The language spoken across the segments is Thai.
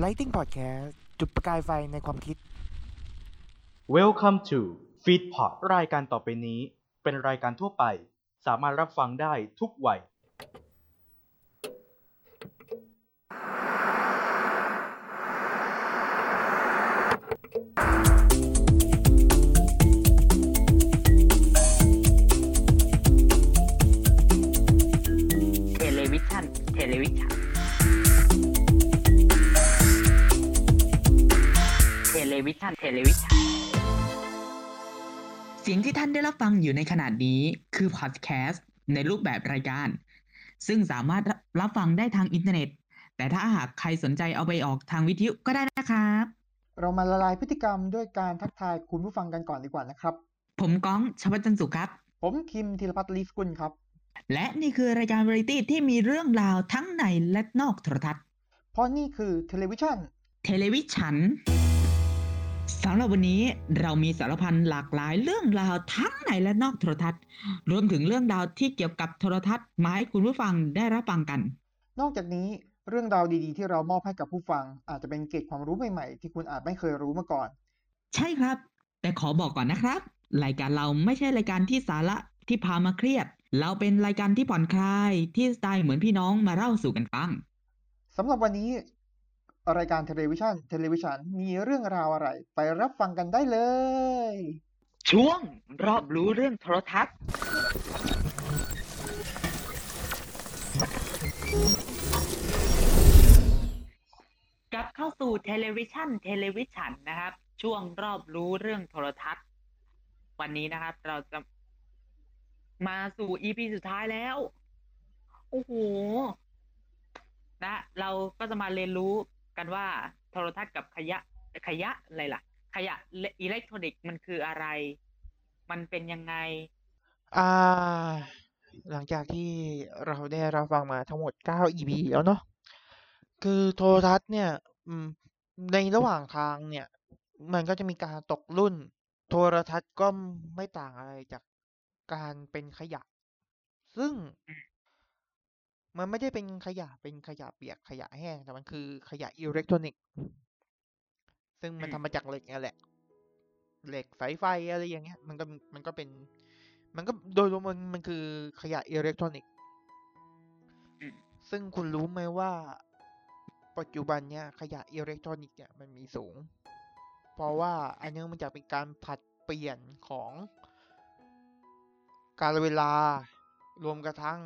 Lighting Podcast จุดประกายไฟในความคิด Welcome to Feedpot รายการต่อไปนี้ เป็นรายการทั่วไป สามารถรับฟังได้ทุกวัย เทเลวิชั่นเทเลวิธฉันเทเลวิชั่น เทเลวิธฉันเสียงที่ท่านได้รับฟังอยู่ในขณะนี้คือพอดแคสต์ในรูปแบบรายการ ซึ่งสามารถรับฟังได้ทางอินเทอร์เน็ต แต่ถ้าหากใครสนใจเอาไปออกทางวิทยุก็ได้นะครับ เรามาละลายพฤติกรรมด้วยการทักทายคุณผู้ฟังกันก่อนดีกว่านะครับ ผมก้องชวัฒน์จันทร์สุขครับ ผมคิมธีรพัฒน์ลีฟกุลครับ และนี่คือรายการวาไรตี้ที่มีเรื่องราวทั้งในและนอกโทรทัศน์ เพราะนี่คือเทเลวิชั่นเทเลวิธฉัน สำหรับวันนี้เรามีสารพันหลากหลายเรื่องราวทั้งในและนอกโทรทัศน์ รวมถึงเรื่องราวที่เกี่ยวกับโทรทัศน์มาให้คุณผู้ฟังได้รับฟังกัน นอกจากนี้เรื่องราวดีๆ ที่เรามอบให้กับผู้ฟัง อาจจะเป็นเกร็ดความรู้ใหม่ๆ ที่คุณอาจไม่เคยรู้มาก่อน ใช่ครับ แต่ขอบอกก่อนนะครับ รายการเราไม่ใช่รายการที่สาระที่พามาเครียด เราเป็นรายการที่ผ่อนคลายที่สไตล์เหมือนพี่น้องมาเล่าสู่กันฟังสำหรับวันนี้ รายการเทเลวิชั่นเทเลวิธฉันมีเรื่องราวอะไร ไปรับฟังกันได้เลย ช่วงรอบรู้เรื่องโทรทัศน์กลับเข้าสู่เทเลวิชั่นเทเลวิธฉันนะครับ ช่วงรอบรู้เรื่องโทรทัศน์ วันนี้นะครับ เราจะมาสู่ EP สุดท้ายแล้ว โอ้โหนะเราก็จะมาเรียนรู้ กันว่าโทรทัศน์กับขยะขยะอะไรล่ะ ขยะอิเล็กทรอนิกส์มันคืออะไร มันเป็นยังไง อ่า หลังจากที่เราได้รับฟังมาทั้งหมด 9 EP แล้วเนาะคือโทรทัศน์เนี่ยอืมในระหว่างทางเนี่ย มันก็จะมีการตกรุ่น โทรทัศน์ก็ไม่ต่างอะไรจากการเป็นขยะ ซึ่ง มันไม่ได้เป็นขยะเป็นขยะเปียกขยะแห้ง แต่มันคือขยะอิเล็กทรอนิกส์ซึ่งมันทำมาจากเหล็กนี่แหละ เหล็กสายไฟอะไรอย่างเงี้ย มันก็มันก็เป็น มันก็โดยรวมมันมันคือขยะอิเล็กทรอนิกส์อืมซึ่งคุณรู้ไหมว่า ปัจจุบันเนี่ยขยะอิเล็กทรอนิกส์เนี่ยมันมีสูง เพราะว่าอันเนื่องมาจากเป็นการผลัดเปลี่ยนของการเวลารวมกระทั่ง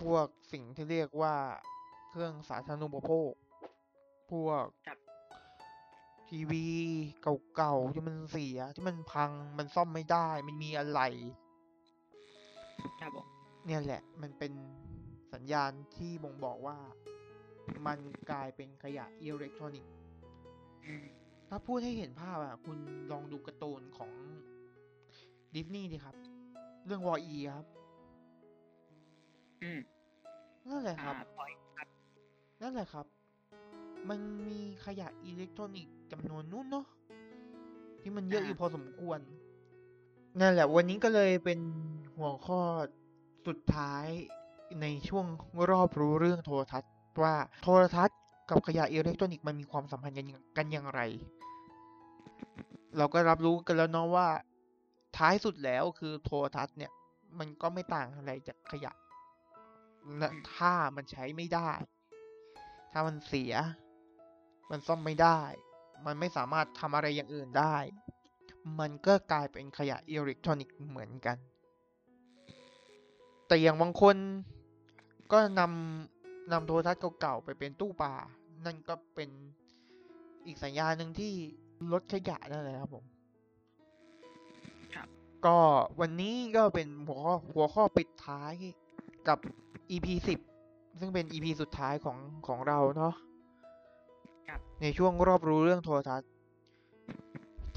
พวกสิ่งที่เรียกว่าเครื่องสาธารณูปโภค พวกครับทีวีเก่าๆที่มันเสียที่มันพังมันซ่อมไม่ได้ มันมีอะไรครับผมเนี่ยแหละ มันเป็นสัญญาณที่บ่งบอกว่า มันกลายเป็นขยะอิเล็กทรอนิกส์อืมถ้าพูดให้เห็นภาพอะ คุณลองดูการ์ตูนของดิสนีย์ดิครับ เรื่องวออีครับ อืมนั่นแหละคอ่ารับ ปล่อยครับ นั่นแหละครับ มันมีขยะอิเล็กทรอนิกส์จำนวนนู้นเนาะที่มันเยอะอยู่พอสมควร นั่นแหละ วันนี้ก็เลยเป็นหัวข้อสุดท้ายในช่วงรอบรู้เรื่องโทรทัศน์ ว่าโทรทัศน์กับขยะอิเล็กทรอนิกส์มันมีความสัมพันธ์กันยังกันอย่างไร เราก็รับรู้กันแล้วเนาะว่า ท้ายสุดแล้วคือโทรทัศน์เนี่ย มันก็ไม่ต่างอะไรจากขยะและ ถ้ามันใช้ไม่ได้ ถ้ามันเสีย มันซ่อมไม่ได้ มันไม่สามารถทำอะไรอย่างอื่นได้ มันก็กลายเป็นขยะอิเล็กทรอนิกส์เหมือนกัน แต่อย่างบางคนก็นำนำโทรทัศน์เก่าๆไปเป็นตู้ปลา นั่นก็เป็นอีกสัญญาณหนึ่งที่ลดขยะนั่นแหละครับผมครับก็วันนี้ก็เป็นหัวข้อหัวข้อปิดท้ายกับ EP สิบซึ่งเป็น EP สุดท้ายของของเราเนาะครับในช่วงรอบรู้เรื่องโทรทัศน์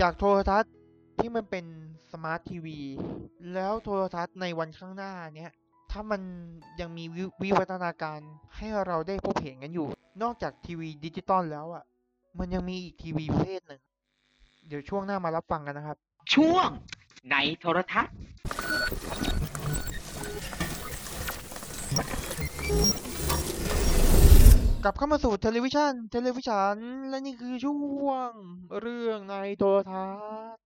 จากโทรทัศน์ที่มันเป็น smart TV แล้วโทรทัศน์ในวันข้างหน้าเนี้ยถ้ามันยังมีวิวิวัฒนาการให้เราได้พบเห็นกันอยู่ นอกจากทีวีดิจิตอลแล้วอะ มันยังมีอีกทีวีประเภทหนึ่ง เดี๋ยวช่วงหน้ามารับฟังกันนะครับ ช่วงในโทรทัศน์ค กลับเข้ามาสู่เทเลวิชั่นเทเลวิธฉันและนี่คือช่วงเรื่องในโทรทัศน์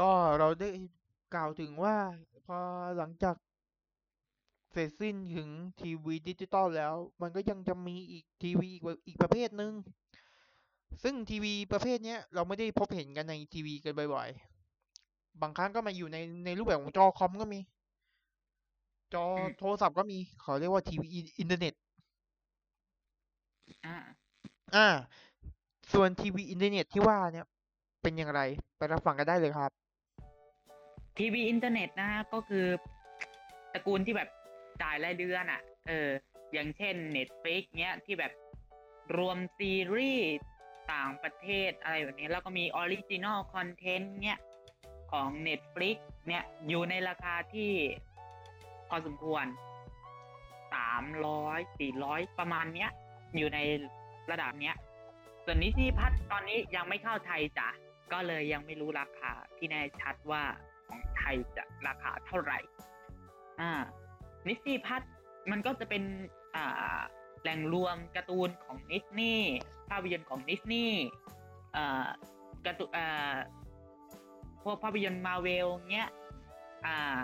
ก็เราได้กล่าวถึงว่า พอหลังจากเสร็จสิ้นถึงทีวีดิจิตอลแล้ว มันก็ยังจะมีอีกทีวีอีกประเภทหนึ่งซึ่งทีวีประเภทนี้เราไม่ได้พบเห็นกันในทีวีกันบ่อยๆ บางครั้งก็มาอยู่ในในรูปแบบของจอคอมก็มี จอโทรศัพท์ก็มีเขาเรียกว่าทีวีอินเทอร์เน็ต อ่า อ่า ส่วนทีวีอินเทอร์เน็ตที่ว่าเนี่ย เป็นอย่างไร ไปรับฟังกันได้เลยครับ ทีวีอินเทอร์เน็ตนะฮะก็คือตระกูลที่แบบจ่ายรายเดือนอะ เออ อย่างเช่น Netflix เนี้ยที่แบบรวมซีรีส์ต่างประเทศอะไรแบบนี้ แล้วก็มี original content เนี้ยของ Netflix เนี่ยอยู่ในราคาที่ พอสมควรสามร้อยสี่ร้อยประมาณเนี้ย อยู่ในระดับเนี้ย ส่วนนิติพัฒน์ตอนนี้ยังไม่เข้าไทยจ้ะก็เลยยังไม่รู้ราคาที่แน่ชัดว่าของไทยจะราคาเท่าไหร่ อ่า นิติพัฒน์มันก็จะเป็นอ่าแหล่งรวมการ์ตูนของดิสนีย์ภาพยนตร์ของดิสนีย์อ่าการ์ตูนอ่าพวกภาพยนตร์มาเวลเงี้ย อ่า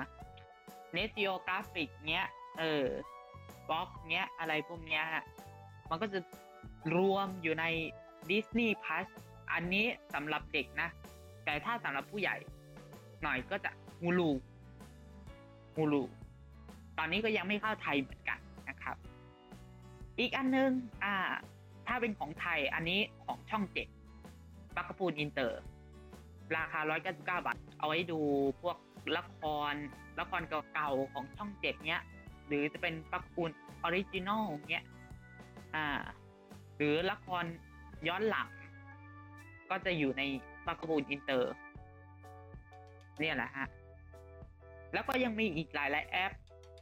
National Geographic เงี้ย เออ Fox เงี้ย อะไรพวกเนี้ยฮะมันก็จะรวมอยู่ใน Disney Plus อันนี้สำหรับเด็กนะ แต่ถ้าสำหรับผู้ใหญ่ หน่อยก็จะฮูลูฮูลูตอนนี้ก็ยังไม่เข้าไทยเหมือนกันนะครับ อีกอันนึง อ่า ถ้าเป็นของไทยอันนี้ของช่องเจ็ดปักกระปูนอินเตอร์ ราคา 199 บาท เอาไว้ดูพวก ละครละครเก่าๆของช่องเจ็ดเนี้ย หรือจะเป็น Bugaboo original เนี้ยอ่า หรือละครย้อนหลัง ก็จะอยู่ใน Bugaboo Inter เนี่ยแหละฮะ แล้วก็ยังมีอีกหลายหลายๆแอป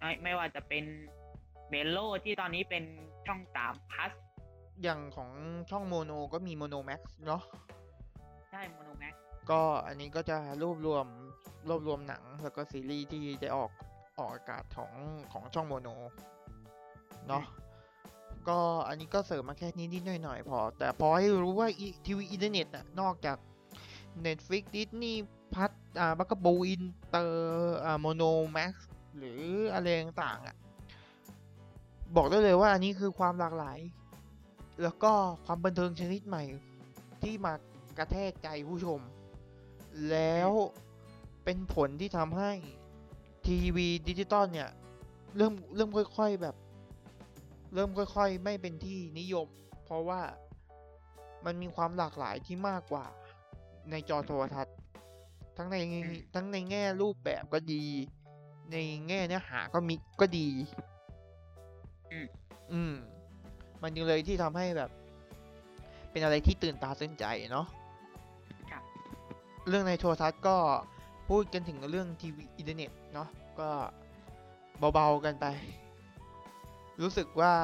ไม่ไม่ว่าจะเป็น Mello ที่ตอนนี้เป็นช่องสาม Plusอย่างของช่องโมโนก็มี MonoMax เนาะใช่ MonoMax ก็อันนี้ก็จะรวบรวมรวบรวมหนังแล้วก็ซีรีส์ที่ได้ออกออกอากาศของของช่องโมโนเนาะก็อันนี้ก็เสริมมาแค่นี้นิดๆหน่อยๆพอ แต่พอให้รู้ว่าทีวีอินเทอร์เน็ตน่ะนอกจาก Netflix Disney พัทอ่า Bugaboo Inter อ่า MonoMax หรืออะไรต่างๆอะบอกได้เลยว่าอันนี้คือความหลากหลาย แล้วก็ความบันเทิงชนิดใหม่ที่มากระแทกใจผู้ชม แล้วเป็นผลที่ทำให้ทีวีดิจิตอลเนี่ย เริ่มเริ่มค่อยๆแบบ เริ่มค่อยๆ ไม่เป็นที่นิยม เพราะว่ามันมีความหลากหลายที่มากกว่าในจอโทรทัศน์ ทั้งในทั้งในแง่รูปแบบก็ดี ในแง่เนื้อหาก็มีก็ดี อืมอืมมันจึงเลยที่ทำให้แบบ เป็นอะไรที่ตื่นตาตื่นใจเนาะครับ เรื่องในโทรทัศน์ก็พูดกันถึงเรื่องทีวีอินเทอร์เน็ตเนาะก็เบาๆกันไป รู้สึกว่า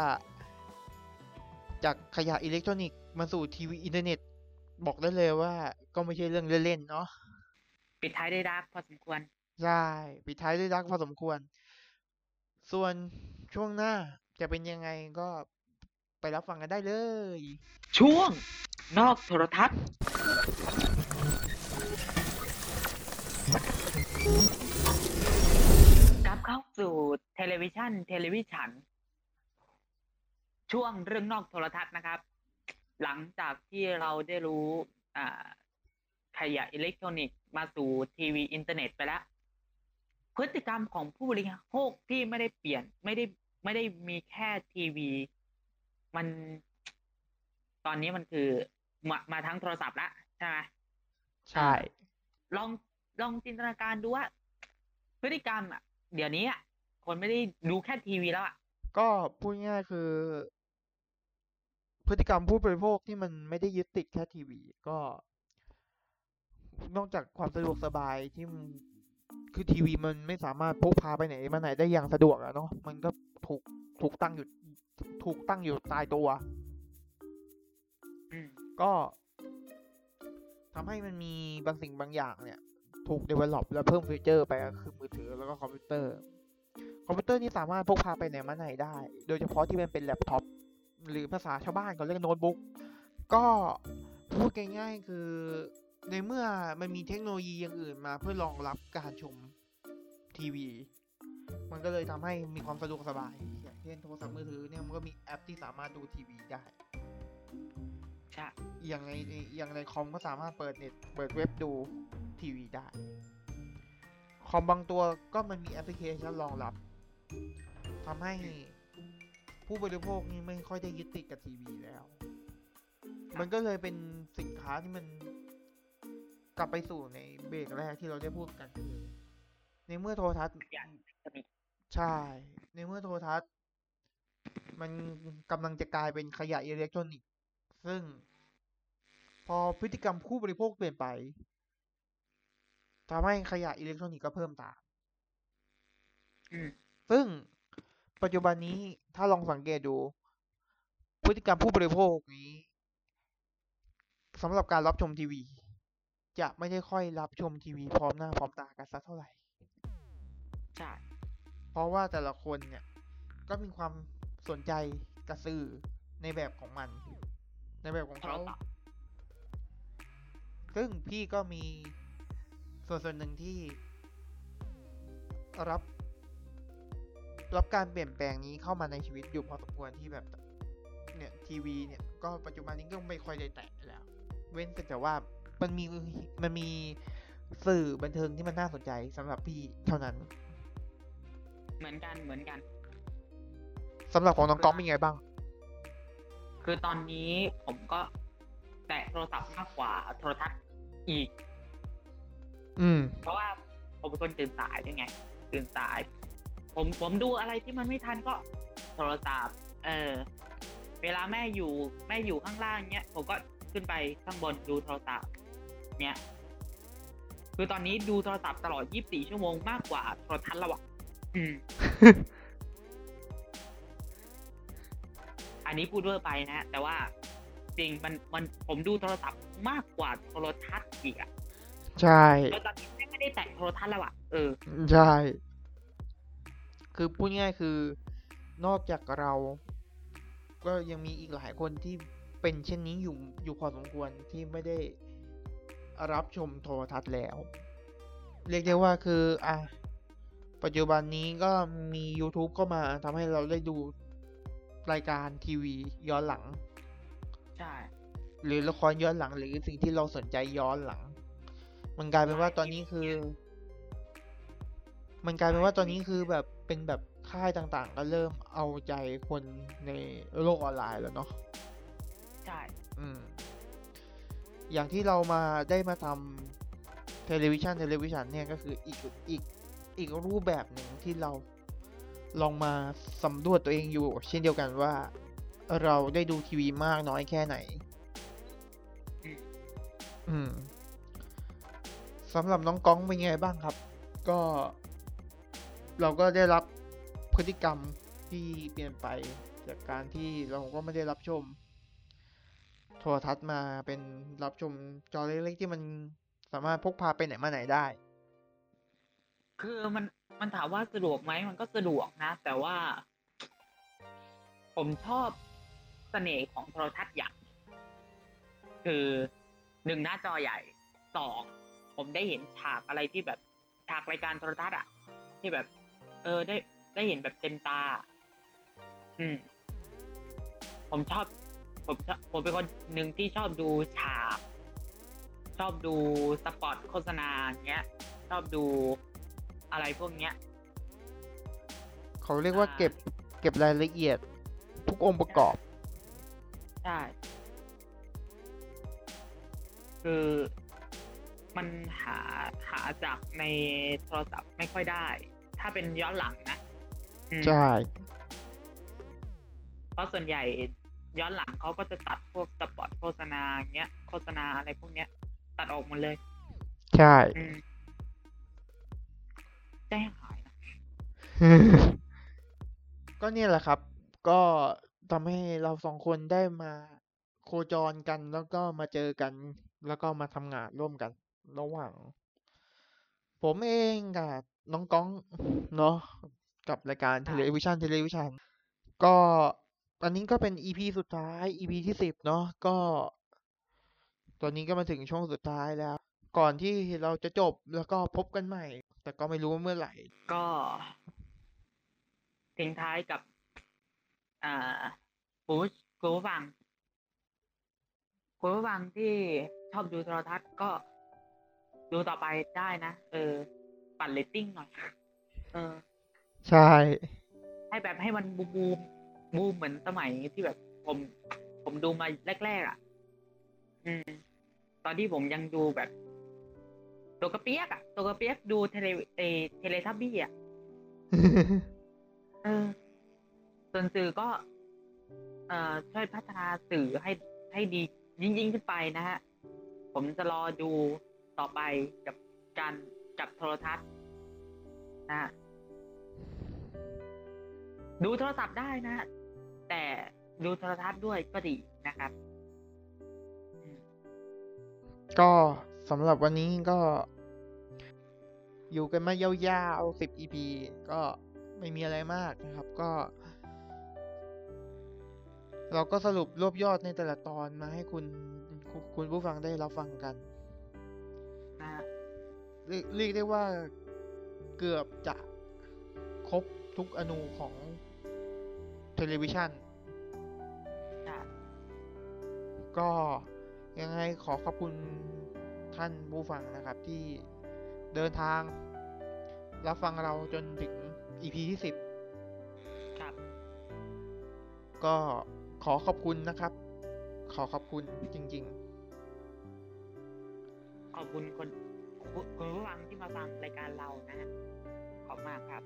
จากขยะอิเล็กทรอนิกส์มาสู่ทีวีอินเทอร์เน็ต บอกได้เลยว่า ก็ไม่ใช่เรื่องเล่นๆเนาะปิดท้ายด้วย dark พอสมควรใช่ปิดท้ายด้วยรักพอสมควร ส่วนช่วงหน้าจะเป็นยังไงก็ไปรับฟังกันได้เลย ช่วง นอกโทรทัศน์ กลับเข้าสู่เทเลวิชันเทเลวิชันช่วงเรื่องนอกโทรทัศน์นะครับ หลังจากที่เราได้รู้อ่าขยะอิเล็กทรอนิกส์มาสู่ทีวีอินเทอร์เน็ตไปแล้ว พฤติกรรมของผู้บริโภคที่ไม่ได้เปลี่ยนไม่ได้ไม่ได้มีแค่ทีวี มันตอนนี้มันคือมามาทั้งโทรศัพท์แล้วใช่ไหมใช่ ลอง ลองจินตนาการดูว่าพฤติกรรมอะ เดี๋ยวนี้อะคนไม่ได้ดูแค่ทีวีแล้วอะก็พูดง่ายๆคือ พฤติกรรมผู้บริโภคที่มันไม่ได้ยึดติดแค่ทีวี ก็ นอกจากความสะดวกสบายที่มันคือทีวีมันไม่สามารถพกพาไปไหนมาไหนได้อย่างสะดวกอะเนาะมันก็ถูกถูกตั้งอยู่ถูกตั้งอยู่ตายตัวอืมก็ทำให้มันมีบางสิ่งบางอย่างเนี่ย ถูก develop และเพิ่มฟีเจอร์ไปก็คือมือถือแล้วก็คอมพิวเตอร์ คอมพิวเตอร์นี่สามารถพกพาไปไหนมาไหนได้ โดยเฉพาะที่มันเป็นแล็ปท็อปหรือภาษาชาวบ้านเขาเรียกโน้ตบุ๊กก็พูดง่ายๆคือในเมื่อมันมีเทคโนโลยีอย่างอื่นมาเพื่อรองรับการชมทีวี มันก็เลยทำให้มีความสะดวกสบายอย่างเช่นโทรศัพท์มือถือเนี่ยมันก็มีแอปที่สามารถดูทีวีได้ใช่อย่างในอย่างในคอมก็สามารถเปิดเน็ตเปิดเว็บดู ทีวีได้ คอมบางตัวก็มันมีแอปพลิเคชันรองรับทำให้ผู้บริโภคนี่ไม่ค่อยได้ยึดติดกับทีวีแล้ว มันก็เลยเป็นสินค้าที่มันกลับไปสู่ในเบรกแรกที่เราได้พูดกันคือในเมื่อโทรทัศน์ใช่ ในเมื่อโทรทัศน์ มันกำลังจะกลายเป็นขยะอิเล็กทรอนิกส์ซึ่ง พอพฤติกรรมผู้บริโภคเปลี่ยนไป ทำให้ขยะอิเล็กทรอนิกส์ก็เพิ่มตามอืมซึ่งปัจจุบันนี้ถ้าลองสังเกตดู พฤติกรรมผู้บริโภคนี้สำหรับการรับชมทีวี จะไม่ได้ค่อยรับชมทีวีพร้อมหน้าพร้อมตากันสักเท่าไหร่ใช่เพราะว่าแต่ละคนเนี่ย ก็มีความสนใจกับสื่อในแบบของมัน ในแบบของโทรเขาศัพท์ซึ่งพี่ก็มี ส่วนส่วนหนึ่งที่รับ รับการเปลี่ยนแปลงนี้เข้ามาในชีวิตอยู่พอสมควรที่แบบเนี่ยทีวีเนี่ยก็ปัจจุบันนี้ก็ไม่ค่อยได้แตะแล้ว เว้นแต่ว่ามันมีมันมีสื่อบันเทิงที่มันน่าสนใจสำหรับพี่เท่านั้น เหมือนกันเหมือนกันสำหรับของน้องก๊อฟเป็นไงบ้าง คือตอนนี้ผมก็แตะโทรศัพท์มากกว่าโทรทัศน์อีก อืม เพราะว่าผมเป็นคนตื่นสายด้วยไง ตื่นสาย ผมผมดูอะไรที่มันไม่ทันก็โทรศัพท์ เออ เวลาแม่อยู่แม่อยู่ข้างล่างเนี้ย ผมก็ขึ้นไปข้างบนดูโทรศัพท์ เนี้ยคือตอนนี้ดูโทรศัพท์ตลอด 24 ชั่วโมงมากกว่าโทรทัศน์แล้วอะอืม อันนี้พูดเวอร์ไปนะ แต่ว่าจริงมันมันผมดูโทรศัพท์มากกว่าโทรทัศน์อีกอะ ใช่แล้วตอนนี้ไม่ได้แตะโทรทัศน์แล้วอะเออใช่ คือพูดง่ายๆคือนอกจากเรา ก็ยังมีอีกหลายคนที่เป็นเช่นนี้อยู่อยู่พอสมควรที่ไม่ได้รับชมโทรทัศน์แล้ว เรียกได้ว่าคืออะปัจจุบันนี้ก็มี YouTube เข้ามาทำให้เราได้ดูรายการทีวีย้อนหลัง ใช่ หรือละครย้อนหลังหรือสิ่งที่เราสนใจย้อนหลัง มันกลายเป็นว่าตอนนี้คือ มันกลายเป็นว่าตอนนี้คือแบบเป็นแบบค่ายต่างๆ ก็เริ่มเอาใจคนในโลกออนไลน์แล้วเนาะใช่อืมอย่างที่เรามาได้มาทำเทเลวิชันเทเลวิชันเนี่ยก็คืออีกอีกอีกรูปแบบหนึ่งที่เราลองมาสำรวจตัวเองอยู่ เช่นเดียวกันว่าเราได้ดูทีวีมากน้อยแค่ไหน อืมอืม สำหรับน้องก้องเป็นไงบ้างครับ ก็ เราก็ได้รับพฤติกรรมที่เปลี่ยนไปจากการที่เราก็ไม่ได้รับชม โทรทัศน์มาเป็นรับชมจอเล็กๆที่มันสามารถพกพาไปไหนมาไหนได้ คือมันมันถามว่าสะดวกไหมมันก็สะดวกนะ แต่ว่า ผมชอบเสน่ห์ของโทรทัศน์อย่างหนึ่งคือหนึ่งหน้าจอใหญ่สอง ผมได้เห็นฉากอะไรที่แบบฉากรายการโทรทัศน์อะที่แบบ เออได้ได้เห็นแบบเต็มตา อืม ผมชอบผมชอบผมเป็นคนหนึ่งที่ชอบดูฉากชอบดูสปอตโฆษณาอย่างเงี้ย ชอบดูอะไรพวกเนี้ยเขาเรียกว่าอ่าเก็บ เก็บรายละเอียด ทุกองค์ประกอบ ใช่ คือ มันหาหาจากในโทรศัพท์ไม่ค่อยได้ ถ้าเป็นย้อนหลังนะอืมใช่ เพราะส่วนใหญ่ย้อนหลังเขาก็จะตัดพวกสปอตโฆษณาอย่างเงี้ยโฆษณาอะไรพวกเนี้ย ตัดออกหมดเลย ใช่ อืมใจหายนะก็เนี่ยแหละครับ ก็ทำให้เราสองคนได้มาโคจรกันแล้วก็มาเจอกัน แล้วก็มาทำงานร่วมกัน ระหว่าง ผมเองกับน้องก้องเนาะกับรายการเทเลวิชันเทเลวิชันก็อันนี้ก็เป็น EP สุดท้าย EP ที่สิบเนาะก็ ตอนนี้ก็มาถึงช่วงสุดท้ายแล้ว ก่อนที่เราจะจบแล้วก็พบกันใหม่ แต่ก็ไม่รู้ว่าเมื่อไหร่ ก็ทิ้งท้ายกับ อ่าคุณผู้คุณผู้ฟังคุณผู้ฟังที่ชอบดูโทรทัศน์ก็ ดูต่อไปได้นะ เออ ปั่นเรตติ้งหน่อย เออ ใช่ ให้แบบให้มัน boom boom boom เหมือนสมัยที่แบบผม ผมดูมาแรกๆอะ อืม ตอนที่ผมยังดูแบบตัวกะเปี๊ยกอะตัวกะเปี๊ยกดูเทเลเอ Teletubbies อะ เออ ส่วนสื่อก็ เอ่อ ช่วยพัฒนาสื่อให้ให้ดียิ่งยิ่งขึ้นไปนะฮะ ผมจะรอดู ต่อไปกับการกับโทรทัศน์นะฮะดูโทรศัพท์ได้นะ แต่ดูโทรทัศน์ด้วยก็ดีนะครับ ก็สำหรับวันนี้ก็ อยู่กันมายาวๆสิบ EP ก็ไม่มีอะไรมากนะครับ ก็ เราก็สรุปรวบยอดในแต่ละตอนมาให้คุณคุณผู้ฟังได้รับฟังกัน นะฮะเรียกเรียกได้ว่าเกือบจะครบทุกอนูของเทเลวิชันจ้ะก็ยังไงขอขอบคุณท่านผู้ฟังนะครับที่เดินทาง รับฟังเราจนถึง EP ที่สิบครับ ก็ขอขอบคุณนะครับ ขอขอบคุณจริงข อบคุณคนคุณผู้ฟังที่มาฟังรายการเรานะขอบมากครับ